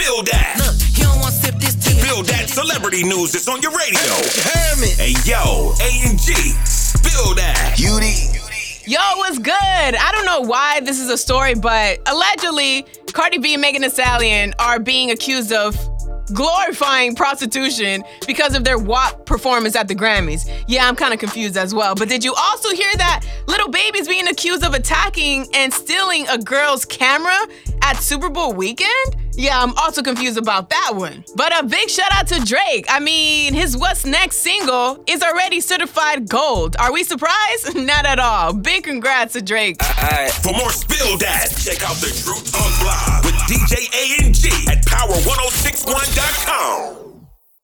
Spill that. Look, he don't want to sip this tea. Spill that celebrity news that's on your radio. Herman. Hey yo, A and G. Spill that. Beauty. Yo, what's good? I don't know why this is a story, but allegedly, Cardi B and Megan Thee Stallion are being accused of glorifying prostitution because of their WAP performance at the Grammys. Yeah, I'm kind of confused as well. But did you also hear that Lil Baby's being accused of attacking and stealing a girl's camera Super Bowl weekend? Yeah, I'm also confused about that one. But a big shout out to Drake. I mean, his What's Next single is already certified gold. Are we surprised? Not at all. Big congrats to Drake. For more Spill that, check out the Talk Blog with DJ A and G at Power1061.com.